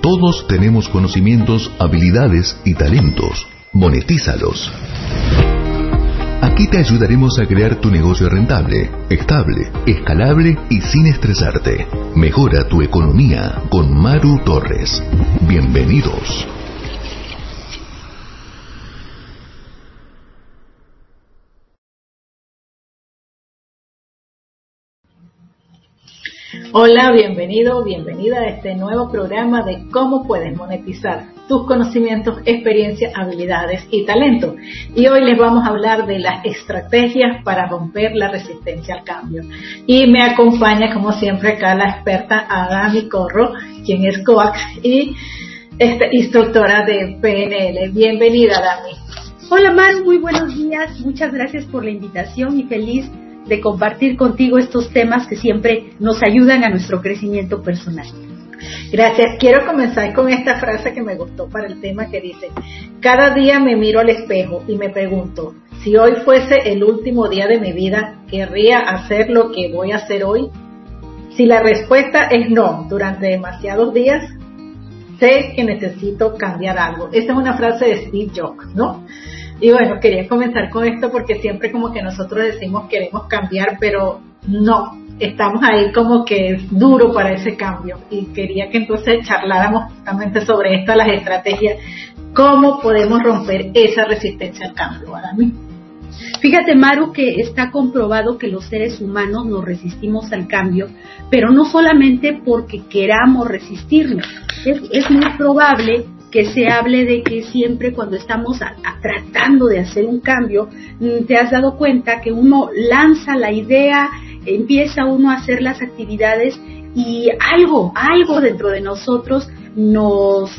Todos tenemos conocimientos, habilidades y talentos. Monetízalos. Aquí te ayudaremos a crear tu negocio rentable, estable, escalable y sin estresarte. Mejora tu economía con Maru Torres. Bienvenidos. Hola, bienvenido, bienvenida a este nuevo programa de cómo puedes monetizar tus conocimientos, experiencias, habilidades y talento. Y hoy les vamos a hablar de las estrategias para romper la resistencia al cambio. Y me acompaña, como siempre, acá la experta Adami Corro, quien es coax y este, instructora de PNL. Bienvenida, Dami. Hola, Mar, muy buenos días. Muchas gracias por la invitación y feliz de compartir contigo estos temas que siempre nos ayudan a nuestro crecimiento personal. Gracias. Quiero comenzar con esta frase que me gustó para el tema que dice, cada día me miro al espejo y me pregunto, si hoy fuese el último día de mi vida, ¿querría hacer lo que voy a hacer hoy? Si la respuesta es no durante demasiados días, sé que necesito cambiar algo. Esa es una frase de Steve Jobs, ¿no? Y bueno, quería comenzar con esto porque siempre como que nosotros decimos queremos cambiar, pero no, estamos ahí como que es duro para ese cambio. Y quería que entonces charláramos justamente sobre esto, las estrategias, cómo podemos romper esa resistencia al cambio. Fíjate, Maru, que está comprobado que los seres humanos nos resistimos al cambio, pero no solamente porque queramos resistirnos. Es, es muy probable que se hable de que siempre cuando estamos tratando de hacer un cambio, mm, te has dado cuenta que uno lanza la idea, empieza uno a hacer las actividades y algo, algo dentro de nosotros nos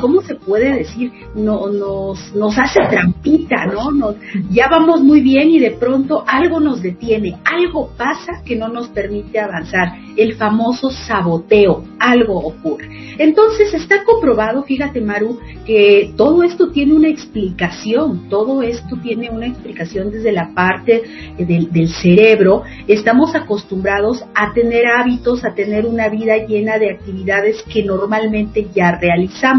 ¿cómo se puede decir? No, nos, hace trampita, ¿no? Ya vamos muy bien y de pronto algo nos detiene, algo pasa que no nos permite avanzar, el famoso saboteo, algo ocurre. Entonces está comprobado, fíjate Maru, que todo esto tiene una explicación, todo esto tiene una explicación desde la parte del, del cerebro. Estamos acostumbrados a tener hábitos, a tener una vida llena de actividades que normalmente ya realizamos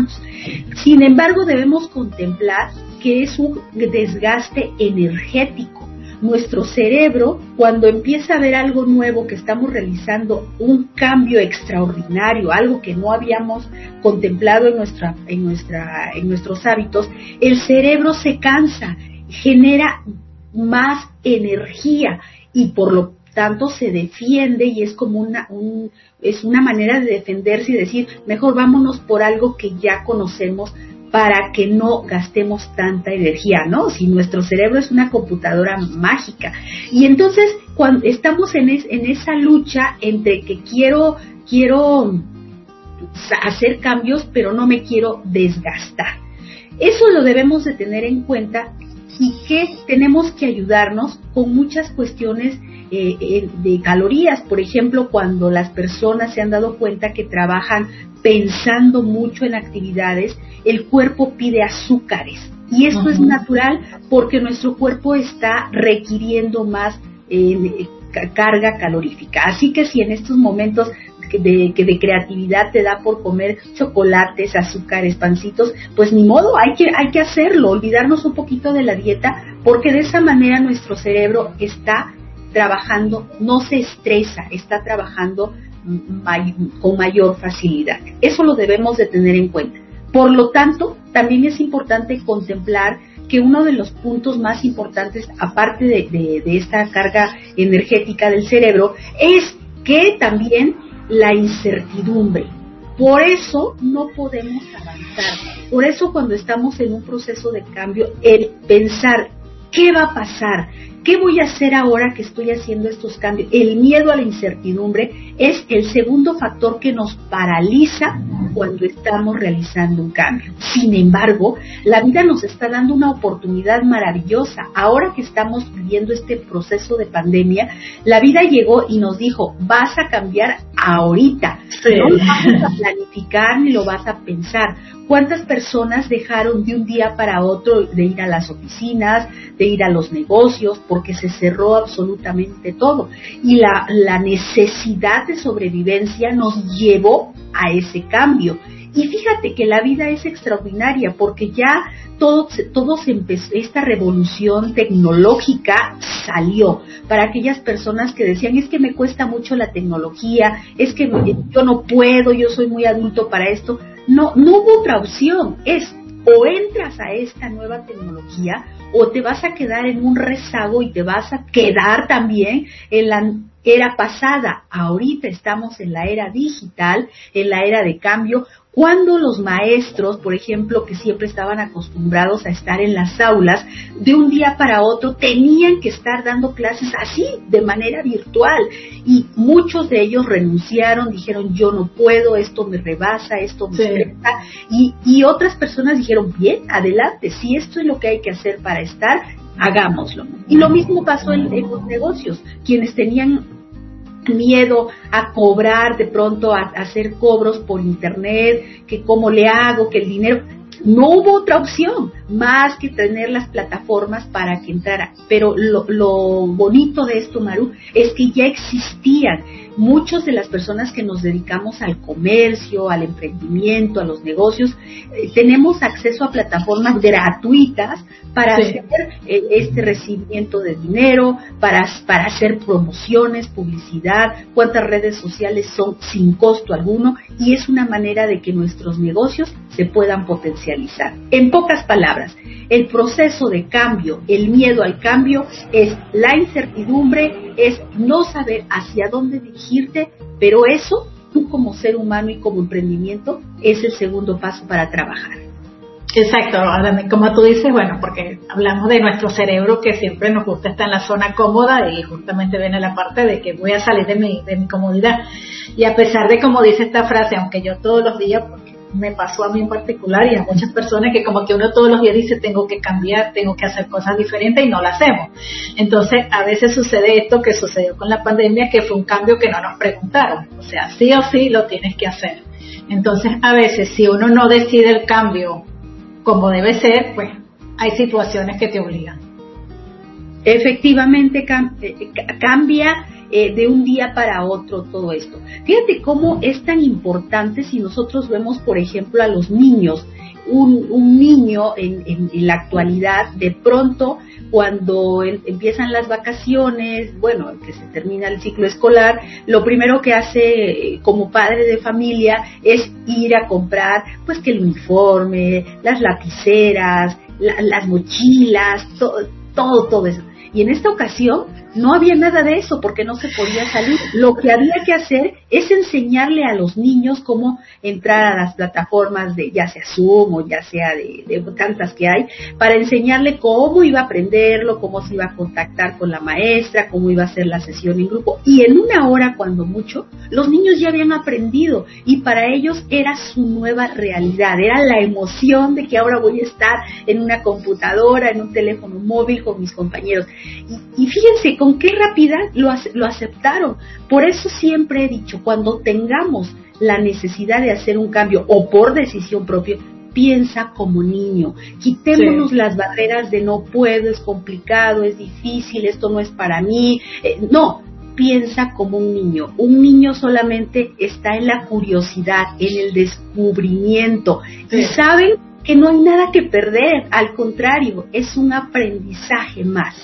sin embargo, debemos contemplar que es un desgaste energético. Nuestro cerebro, cuando empieza a ver algo nuevo que estamos realizando, un cambio extraordinario, algo que no habíamos contemplado en, nuestra, en, nuestra, en nuestros hábitos, el cerebro se cansa, genera más energía y por lo tanto se defiende y es como una, un, es una manera de defenderse y decir, mejor vámonos por algo que ya conocemos para que no gastemos tanta energía, ¿no? Si nuestro cerebro es una computadora mágica. Y entonces, cuando estamos en, en esa lucha entre que quiero, quiero hacer cambios, pero no me quiero desgastar. Eso lo debemos de tener en cuenta y que tenemos que ayudarnos con muchas cuestiones eh, eh, de calorías. Por ejemplo, cuando las personas se han dado cuenta que trabajan pensando mucho en actividades, el cuerpo pide azúcares. Y esto es natural porque nuestro cuerpo está requiriendo más eh, carga calorífica. Así que si en estos momentos de, de creatividad te da por comer chocolates, azúcares, pancitos, pues ni modo, hay que, hay que hacerlo, olvidarnos un poquito de la dieta, porque de esa manera nuestro cerebro está trabajando, no se estresa, está trabajando con mayor facilidad. Eso lo debemos de tener en cuenta. Por lo tanto, también es importante contemplar que uno de los puntos más importantes, aparte de, de, esta carga energética del cerebro, es que también la incertidumbre. Por eso no podemos avanzar. Por eso cuando estamos en un proceso de cambio, el pensar qué va a pasar, ¿Qué voy a hacer ahora que estoy haciendo estos cambios? El miedo a la incertidumbre es el segundo factor que nos paraliza cuando estamos realizando un cambio. Sin embargo, la vida nos está dando una oportunidad maravillosa. Ahora que estamos viviendo este proceso de pandemia, la vida llegó y nos dijo, vas a cambiar ahorita. No lo vas a planificar ni lo vas a pensar. ¿Cuántas personas dejaron de un día para otro de ir a las oficinas, de ir a los negocios, porque se cerró absolutamente todo. Y la, necesidad de sobrevivencia nos llevó a ese cambio. Y fíjate que la vida es extraordinaria porque ya todo, todo se empezó, esta revolución tecnológica salió para aquellas personas que decían es que me cuesta mucho la tecnología, es que yo no puedo, yo soy muy adulto para esto. No, no hubo otra opción, es o entras a esta nueva tecnología o te vas a quedar en un rezago y te vas a quedar también en la era pasada. Ahorita estamos en la era digital, en la era de cambio, cuando los maestros, por ejemplo, que siempre estaban acostumbrados a estar en las aulas, de un día para otro tenían que estar dando clases así, de manera virtual. Y muchos de ellos renunciaron, dijeron, yo no puedo, esto me rebasa, esto me sí. y, y otras personas dijeron, bien, adelante, si esto es lo que hay que hacer para estar, hagámoslo. Y lo mismo pasó en, los negocios. Quienes tenían miedo a cobrar de pronto, a, hacer cobros por internet, que cómo le hago, que el dinero. No hubo otra opción más que tener las plataformas para que entrara. Pero lo, lo bonito de esto, Maru, es que ya existían muchos de las personas que nos dedicamos al comercio, al emprendimiento, a los negocios, eh, tenemos acceso a plataformas gratuitas para sí. hacer eh, este recibimiento de dinero, para, para hacer promociones, publicidad, cuántas redes sociales son sin costo alguno y es una manera de que nuestros negocios se puedan En pocas palabras, el proceso de cambio, el miedo al cambio es la incertidumbre, es no saber hacia dónde dirigirte, pero eso, tú como ser humano y como emprendimiento, es el segundo paso para trabajar. Exacto, como tú dices, bueno, porque hablamos de nuestro cerebro que siempre nos gusta estar en la zona cómoda y justamente viene la parte de que voy a salir de mi, de mi comodidad. Y a pesar de, como dice esta frase, aunque yo todos los días, me pasó a mí en particular y a muchas personas que como que uno todos los días dice tengo que cambiar, tengo que hacer cosas diferentes y no lo hacemos. Entonces a veces sucede esto que sucedió con la pandemia, que fue un cambio que no nos preguntaron. O sea, sí o sí lo tienes que hacer. Entonces a veces si uno no decide el cambio como debe ser, pues hay situaciones que te obligan. Efectivamente cambia eh, de un día para otro todo esto. Fíjate cómo es tan importante si nosotros vemos, por ejemplo, a los niños. Un, un niño en, en, la actualidad, de pronto, cuando el, empiezan las vacaciones, bueno, que se termina el ciclo escolar, lo primero que hace eh, como padre de familia es ir a comprar, pues que el uniforme, las lapiceras, la, las mochilas, todo, todo eso. Y en esta ocasión no había nada de eso porque no se podía salir. Lo que había que hacer es enseñarle a los niños cómo entrar a las plataformas de ya sea Zoom o ya sea de, de, tantas que hay, para enseñarle cómo iba a aprenderlo, cómo se iba a contactar con la maestra, cómo iba a hacer la sesión en grupo. Y en una hora, cuando mucho, los niños ya habían aprendido y para ellos era su nueva realidad, era la emoción de que ahora voy a estar en una computadora, en un teléfono móvil con mis compañeros. Y, y fíjense con qué rapidez lo, lo aceptaron. Por eso siempre he dicho, cuando tengamos la necesidad de hacer un cambio o por decisión propia, piensa como niño. Quitémonos sí. las barreras de no puedo, es complicado, es difícil, esto no es para mí. Eh, no, piensa como un niño. Un niño solamente está en la curiosidad, en el descubrimiento. Sí. Y saben que no hay nada que perder, al contrario, es un aprendizaje más.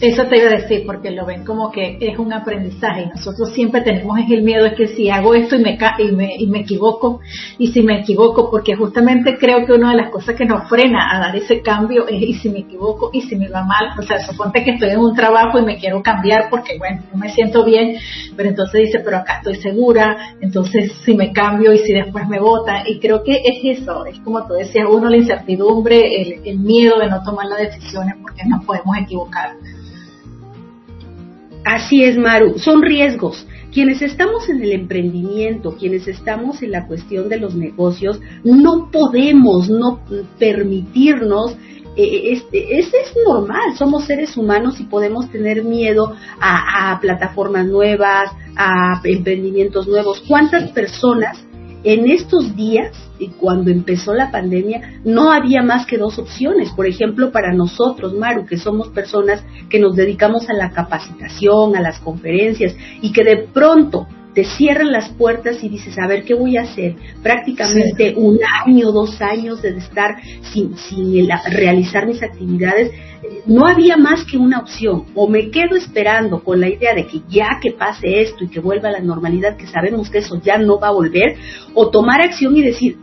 Eso te iba a decir, porque lo ven como que es un aprendizaje. Nosotros siempre tenemos el miedo de que si hago esto y me, y me, y me equivoco, y si me equivoco, porque justamente creo que una de las cosas que nos frena a dar ese cambio es y si me equivoco, y si me va mal. O sea, suponte que estoy en un trabajo y me quiero cambiar porque, bueno, no me siento bien, pero entonces dice, pero acá estoy segura, entonces si me cambio y si después me votan. Y creo que es eso, es como tú decías, uno la incertidumbre, el miedo de no tomar las decisiones porque nos podemos equivocar. Así es, Maru, son riesgos. Quienes estamos en el emprendimiento, quienes estamos en la cuestión de los negocios, no podemos no permitirnos eh, es, es, es, normal, somos seres humanos y podemos tener miedo a, a, plataformas nuevas, a emprendimientos nuevos. ¿Cuántas personas en estos días, cuando empezó la pandemia, no había más que dos opciones. Por ejemplo, para nosotros, Maru, que somos personas que nos dedicamos a la capacitación, a las conferencias, y que de pronto te cierran las puertas y dices, a ver, ¿qué voy a hacer? Prácticamente un año, dos años de estar sin, sin realizar mis actividades, no había más que una opción. O me quedo esperando con la idea de que ya que pase esto y que vuelva a la normalidad, que sabemos que eso ya no va a volver, o tomar acción y decir,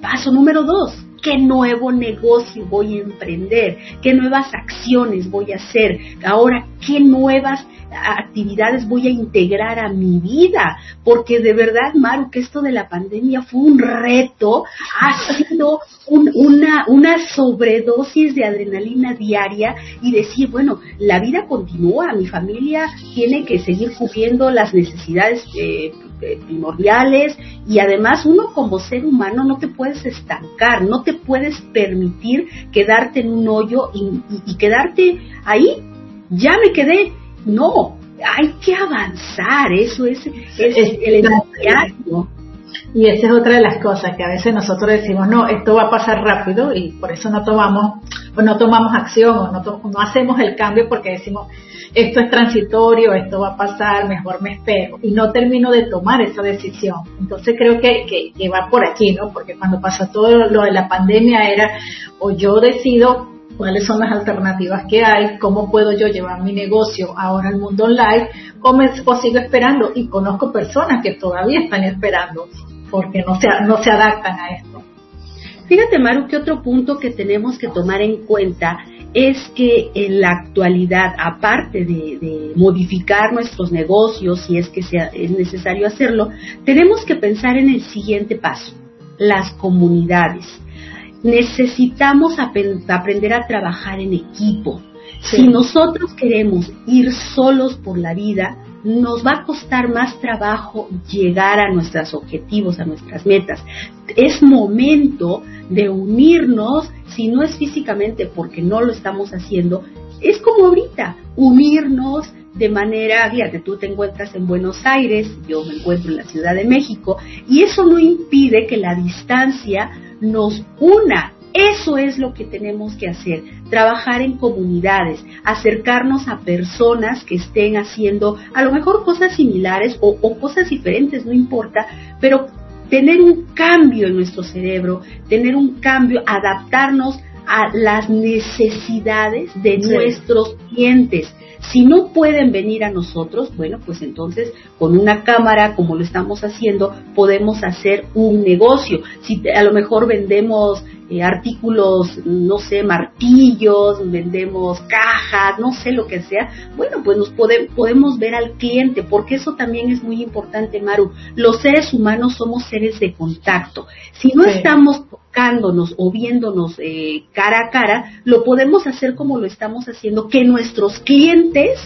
paso número dos, qué nuevo negocio voy a emprender, qué nuevas acciones voy a hacer, ahora qué nuevas actividades voy a integrar a mi vida, porque de verdad, Maru, que esto de la pandemia fue un reto, ha sido una, una sobredosis de adrenalina diaria y decir, bueno, la vida continúa, mi familia tiene que seguir cubriendo las necesidades eh, eh, primordiales y además uno como ser humano no te puedes estancar, no te puedes permitir quedarte en un hoyo y, quedarte ahí. Ya me quedé. No, hay que avanzar, eso es, el entusiasmo. Y esa es otra de las cosas que a veces nosotros decimos, no, esto va a pasar rápido y por eso no tomamos, o no tomamos acción o no, no hacemos el cambio porque decimos, esto es transitorio, esto va a pasar, mejor me espero. Y no termino de tomar esa decisión. Entonces creo que, que, va por aquí, ¿no? Porque cuando pasó todo lo de la pandemia era, o yo decido cuáles son las alternativas que hay, cómo puedo yo llevar mi negocio ahora al mundo online, o, me, o sigo esperando. Y conozco personas que todavía están esperando porque no se, no se adaptan a esto. Fíjate, Maru, que otro punto que tenemos que tomar en cuenta es que en la actualidad, aparte de, modificar nuestros negocios, si es que sea, es necesario hacerlo, tenemos que pensar en el siguiente paso, las comunidades. Necesitamos aprender a trabajar en equipo. Si nosotros queremos ir solos por la vida, nos va a costar más trabajo llegar a nuestros objetivos, a nuestras metas. Es momento de unirnos, si no es físicamente porque no lo estamos haciendo, es como ahorita, unirnos de manera, fíjate, tú te encuentras en Buenos Aires, yo me encuentro en la Ciudad de México, y eso no impide que la distancia nos una eso es lo que tenemos que hacer, trabajar en comunidades, acercarnos a personas que estén haciendo a lo mejor cosas similares o, cosas diferentes, no importa, pero tener un cambio en nuestro cerebro, tener un cambio, adaptarnos a las necesidades de nuestros clientes. Si no pueden venir a nosotros, bueno, pues entonces con una cámara, como lo estamos haciendo, podemos hacer un negocio. Si a lo mejor vendemos eh, artículos, no sé, martillos, vendemos cajas, no sé lo que sea, bueno, pues nos podemos ver al cliente, porque eso también es muy importante, Maru. Los seres humanos somos seres de contacto. Si no estamos tocándonos o viéndonos eh, cara a cara, lo podemos hacer como lo estamos haciendo, que nuestros clientes,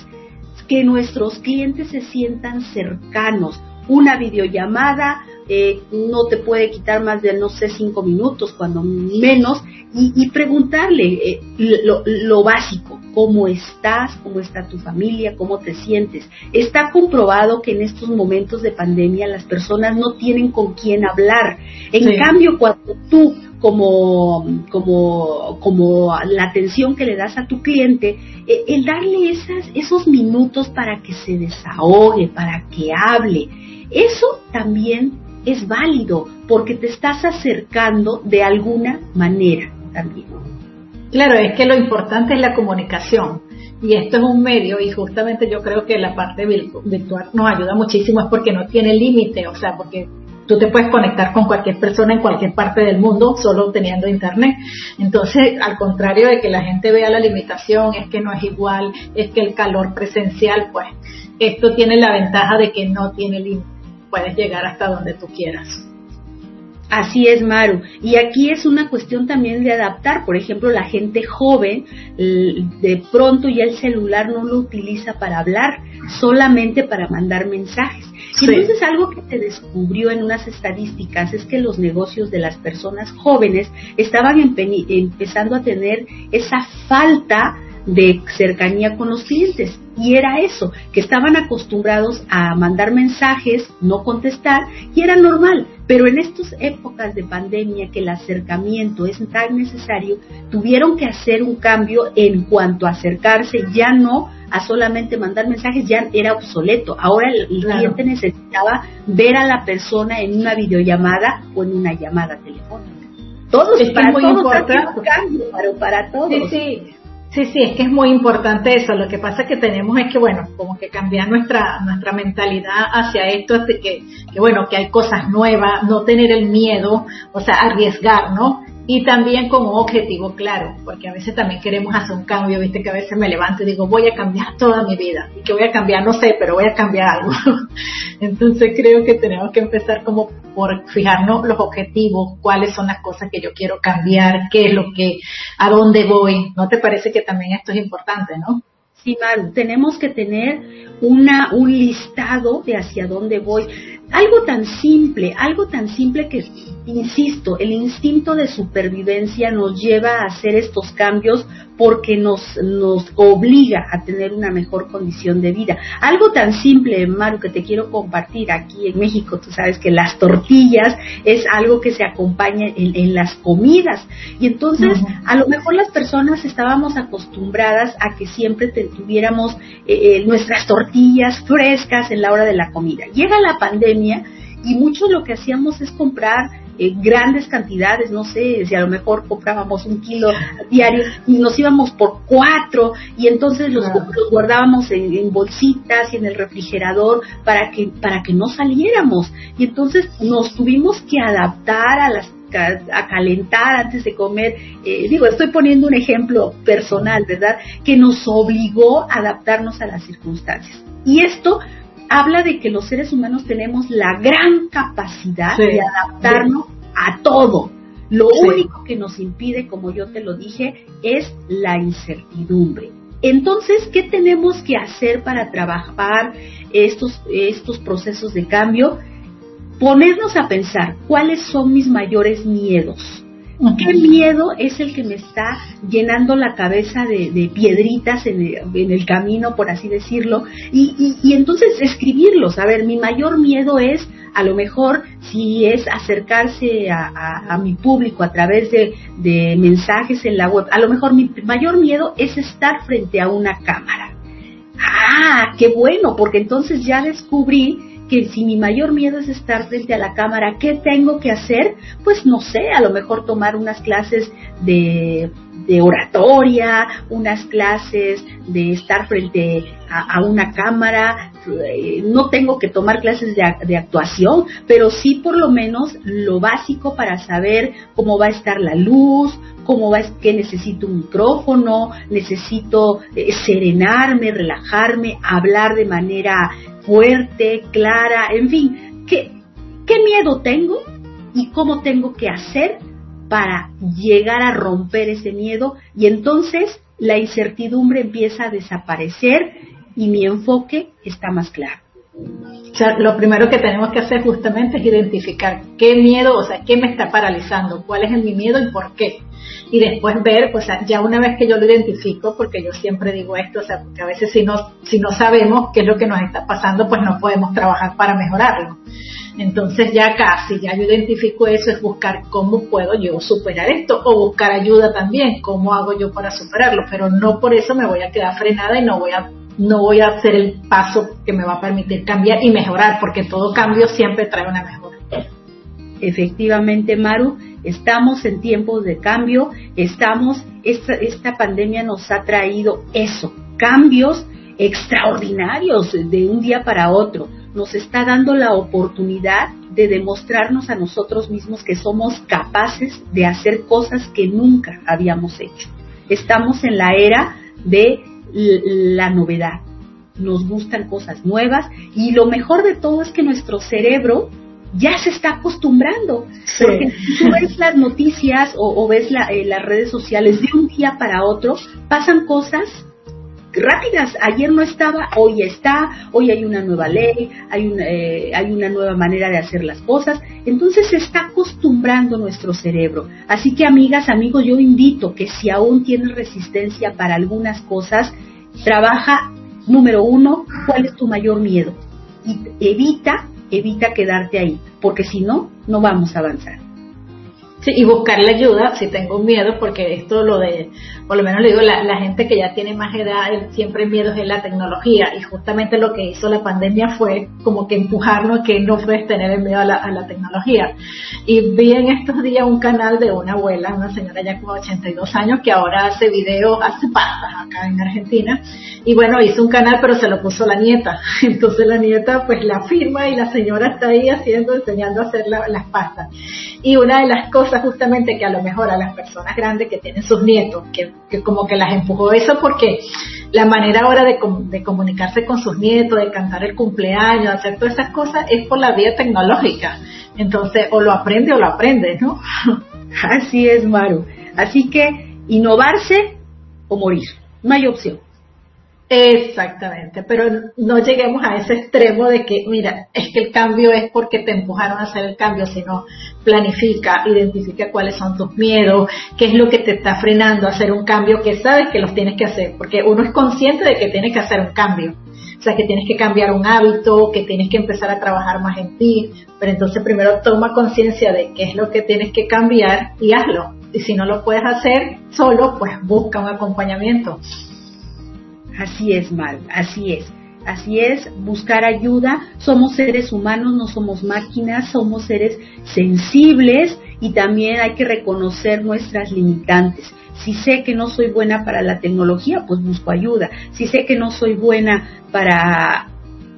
que nuestros clientes se sientan cercanos. Una videollamada, eh, no te puede quitar más de, no sé, cinco minutos, cuando menos, y, preguntarle eh, lo, básico, cómo estás, cómo está tu familia, cómo te sientes. Está comprobado que en estos momentos de pandemia las personas no tienen con quién hablar. En cambio, cuando tú como, como, como la atención que le das a tu cliente, eh, el darle esas, esos minutos para que se desahogue, para que hable, eso también es válido porque te estás acercando de alguna manera también. Claro, es que lo importante es la comunicación y esto es un medio y justamente yo creo que la parte virtual nos ayuda muchísimo es porque no tiene límite, o sea, porque tú te puedes conectar con cualquier persona en cualquier parte del mundo solo teniendo internet. Entonces, al contrario de que la gente vea la limitación, es que no es igual, es que el calor presencial, pues esto tiene la ventaja de que no tiene límite puedes llegar hasta donde tú quieras. Así es, Maru. Y aquí es una cuestión también de adaptar. Por ejemplo, la gente joven, de pronto ya el celular no lo utiliza para hablar, solamente para mandar mensajes. Y entonces algo que se descubrió en unas estadísticas es que los negocios de las personas jóvenes estaban empezando a tener esa falta de cercanía con los clientes. Y era eso, que estaban acostumbrados a mandar mensajes, no contestar, y era normal. Pero en estas épocas de pandemia que el acercamiento es tan necesario, tuvieron que hacer un cambio en cuanto a acercarse, ya no a solamente mandar mensajes, ya era obsoleto. Ahora el, cliente necesitaba ver a la persona en una videollamada o en una llamada telefónica. Todos, es para muy importante. Cambio, para, todos. Sí, sí. Sí, sí, es que es muy importante eso. Lo que pasa que tenemos es que, bueno, como que cambiar nuestra nuestra mentalidad hacia esto, de que, que, bueno, que hay cosas nuevas, no tener el miedo, o sea, arriesgar, ¿no? Y también con un objetivo claro, porque a veces también queremos hacer un cambio, viste que a veces me levanto y digo, voy a cambiar toda mi vida, y que voy a cambiar, no sé, pero voy a cambiar algo. Entonces creo que tenemos que empezar como por fijarnos los objetivos, cuáles son las cosas que yo quiero cambiar, qué es lo que, a dónde voy. ¿No te parece que también esto es importante, no? Sí, Maru, tenemos que tener una, un listado de hacia dónde voy. Algo tan simple, algo tan simple que insisto, el instinto de supervivencia nos lleva a hacer estos cambios porque nos, nos obliga a tener una mejor condición de vida. Algo tan simple, Maru, que te quiero compartir aquí en México, tú sabes que las tortillas es algo que se acompaña en, las comidas. Y entonces, a lo mejor las personas estábamos acostumbradas a que siempre tuviéramos eh, eh, nuestras tortillas frescas en la hora de la comida. Llega la pandemia y mucho lo que hacíamos es comprar eh, grandes cantidades, no sé, si a lo mejor comprábamos un kilo diario y nos íbamos por cuatro y entonces los, guardábamos en, bolsitas y en el refrigerador para que, para que no saliéramos. Y entonces nos tuvimos que adaptar a las a calentar antes de comer. Eh, digo, estoy poniendo un ejemplo personal, ¿verdad? Que nos obligó a adaptarnos a las circunstancias. Y esto habla de que los seres humanos tenemos la gran capacidad de adaptarnos a todo. Lo único que nos impide, como yo te lo dije, es la incertidumbre. Entonces, ¿qué tenemos que hacer para trabajar estos, estos procesos de cambio? Ponernos a pensar cuáles son mis mayores miedos ¿Qué miedo es el que me está llenando la cabeza de, piedritas en el, camino, por así decirlo? Y, entonces escribirlos. A ver, mi mayor miedo es, a lo mejor, si es acercarse a, mi público a través de, de mensajes en la web, a lo mejor mi mayor miedo es estar frente a una cámara. Ah, qué bueno, porque entonces ya descubrí que si mi mayor miedo es estar frente a la cámara, ¿qué tengo que hacer? Pues no sé, a lo mejor tomar unas clases de, oratoria, unas clases de estar frente a, una cámara. Eh, no tengo que tomar clases de, de, actuación, pero sí por lo menos lo básico para saber cómo va a estar la luz, cómo va, que necesito un micrófono, necesito eh, serenarme, relajarme, hablar de manera fuerte, clara, en fin, ¿qué, qué miedo tengo y cómo tengo que hacer para llegar a romper ese miedo y entonces la incertidumbre empieza a desaparecer y mi enfoque está más claro. O sea, lo primero que tenemos que hacer justamente es identificar qué miedo, o sea, qué me está paralizando, cuál es mi miedo y por qué y después ver, pues ya una vez que yo lo identifico, porque yo siempre digo esto, o sea, porque a veces si no, si no sabemos qué es lo que nos está pasando, pues no podemos trabajar para mejorarlo. Entonces ya casi, ya yo identifico eso, es buscar cómo puedo yo superar esto o buscar ayuda también, cómo hago yo para superarlo, pero no por eso me voy a quedar frenada y no voy a no voy a hacer el paso que me va a permitir cambiar y mejorar, porque todo cambio siempre trae una mejora. Efectivamente, Maru, Estamos en tiempos de cambio, estamos, esta, esta pandemia nos ha traído eso, cambios extraordinarios de un día para otro. Nos está dando la oportunidad de demostrarnos a nosotros mismos que somos capaces de hacer cosas que nunca habíamos hecho. Estamos en la era de la novedad. Nos gustan cosas nuevas y lo mejor de todo es que nuestro cerebro ya se está acostumbrando. Porque tú ves las noticias o, ves eh, las redes sociales de un día para otro, pasan cosas rápidas. Ayer no estaba, hoy está, hoy hay una nueva ley, hay una, eh, hay una nueva manera de hacer las cosas. Entonces se está acostumbrando nuestro cerebro. Así que amigas, amigos, yo invito que si aún tienes resistencia para algunas cosas, trabaja, número uno, cuál es tu mayor miedo. Y evita, evita quedarte ahí, porque si no, no vamos a avanzar. Sí, y buscarle ayuda si tengo miedo, porque esto lo de, por lo menos le digo, la, gente que ya tiene más edad, siempre miedo es la tecnología, y justamente lo que hizo la pandemia fue como que empujarnos que no puedes tener el miedo a la, tecnología. Y vi en estos días un canal de una abuela, una señora ya como 82 años, que ahora hace videos, hace pastas acá en Argentina, y bueno, hizo un canal, pero se lo puso la nieta. Entonces la nieta pues la firma y la señora está ahí haciendo, enseñando a hacer las pastas. Y una de las cosas justamente que a lo mejor a las personas grandes que tienen sus nietos, que, como que las empujó eso porque la manera ahora de, de, comunicarse con sus nietos, de cantar el cumpleaños, hacer todas esas cosas, es por la vía tecnológica. Entonces, o lo aprende o lo aprende, ¿no? Así es, Maru. Así que innovarse o morir. No hay opción. Exactamente, pero no lleguemos a ese extremo de que, mira, es que el cambio es porque te empujaron a hacer el cambio, sino planifica, identifica cuáles son tus miedos, qué es lo que te está frenando a hacer un cambio que sabes que los tienes que hacer, porque uno es consciente de que tienes que hacer un cambio, o sea, que tienes que cambiar un hábito, que tienes que empezar a trabajar más en ti, pero entonces primero toma conciencia de qué es lo que tienes que cambiar y hazlo. Y si no lo puedes hacer solo, pues busca un acompañamiento. Así es, Mal, así es. Así es, buscar ayuda. Somos seres humanos, no somos máquinas, somos seres sensibles y también hay que reconocer nuestras limitantes. Si sé que no soy buena para la tecnología, pues busco ayuda. Si sé que no soy buena para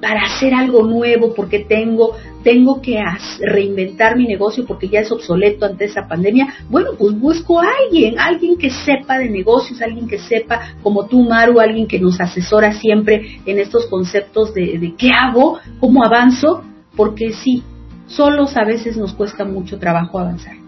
para hacer algo nuevo porque tengo tengo que reinventar mi negocio porque ya es obsoleto ante esa pandemia, bueno, pues busco a alguien, alguien que sepa de negocios, alguien que sepa, como tú, Maru, alguien que nos asesora siempre en estos conceptos de, de qué hago, cómo avanzo, porque sí, solos a veces nos cuesta mucho trabajo avanzar.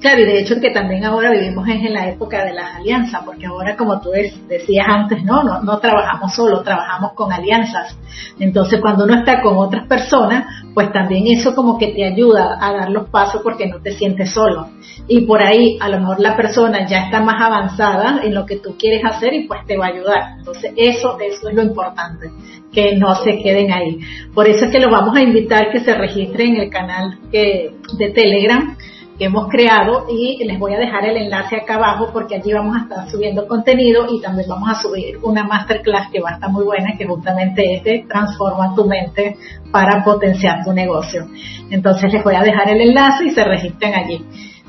Claro, y de hecho que también ahora vivimos en la época de las alianzas, porque ahora como tú decías antes, no, no, no trabajamos solo, trabajamos con alianzas. Entonces cuando uno está con otras personas, pues también eso como que te ayuda a dar los pasos porque no te sientes solo. Y por ahí a lo mejor la persona ya está más avanzada en lo que tú quieres hacer y pues te va a ayudar. Entonces eso, eso es lo importante, que no se queden ahí. Por eso es que los vamos a invitar que se registren en el canal de Telegram que hemos creado y les voy a dejar el enlace acá abajo porque allí vamos a estar subiendo contenido y también vamos a subir una masterclass que va a estar muy buena que justamente es de transforma tu mente para potenciar tu negocio. Entonces les voy a dejar el enlace y se registren allí.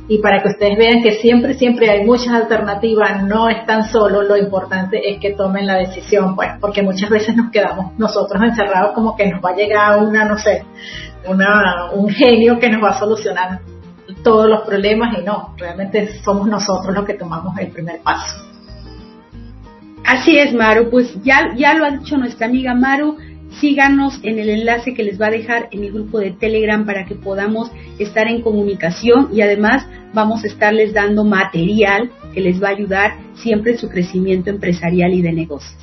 Y para que ustedes vean que siempre, siempre hay muchas alternativas, no están solo, lo importante es que tomen la decisión, pues, porque muchas veces nos quedamos nosotros encerrados como que nos va a llegar una, no sé, una, un genio que nos va a solucionar todos los problemas y no, realmente somos nosotros los que tomamos el primer paso. Así es, Maru, pues ya, ya lo ha dicho nuestra amiga Maru, síganos en el enlace que les va a dejar en el grupo de Telegram para que podamos estar en comunicación y además vamos a estarles dando material que les va a ayudar siempre en su crecimiento empresarial y de negocios.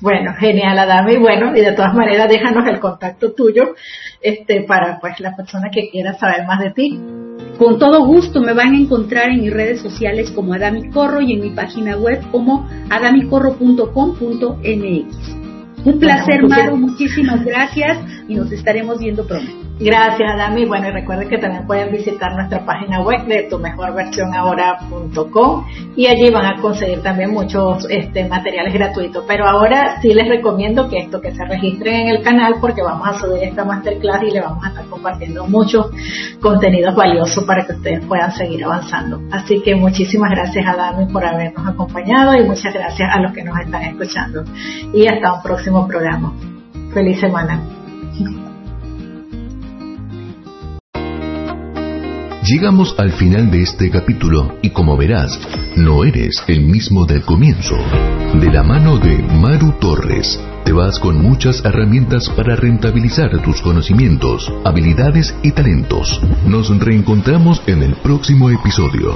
Bueno, genial, Adame. Y bueno, y de todas maneras, déjanos el contacto tuyo este, para pues la persona que quiera saber más de ti. Con todo gusto me van a encontrar en mis redes sociales como Adami Corro y en mi página web como adamicorro.com.mx. Un placer, Maru, muchísimas gracias y nos estaremos viendo pronto. Gracias, Dami. Bueno, y recuerden que también pueden visitar nuestra página web de tu mejor versión ahora.com y allí van a conseguir también muchos este, materiales gratuitos. Pero ahora sí les recomiendo que esto, que se registren en el canal porque vamos a subir esta masterclass y le vamos a estar compartiendo muchos contenidos valiosos para que ustedes puedan seguir avanzando. Así que muchísimas gracias a Dami por habernos acompañado y muchas gracias a los que nos están escuchando. Y hasta un próximo programa. Feliz semana. Llegamos al final de este capítulo y como verás, no eres el mismo del comienzo. De la mano de Maru Torres, te vas con muchas herramientas para rentabilizar tus conocimientos, habilidades y talentos. Nos reencontramos en el próximo episodio.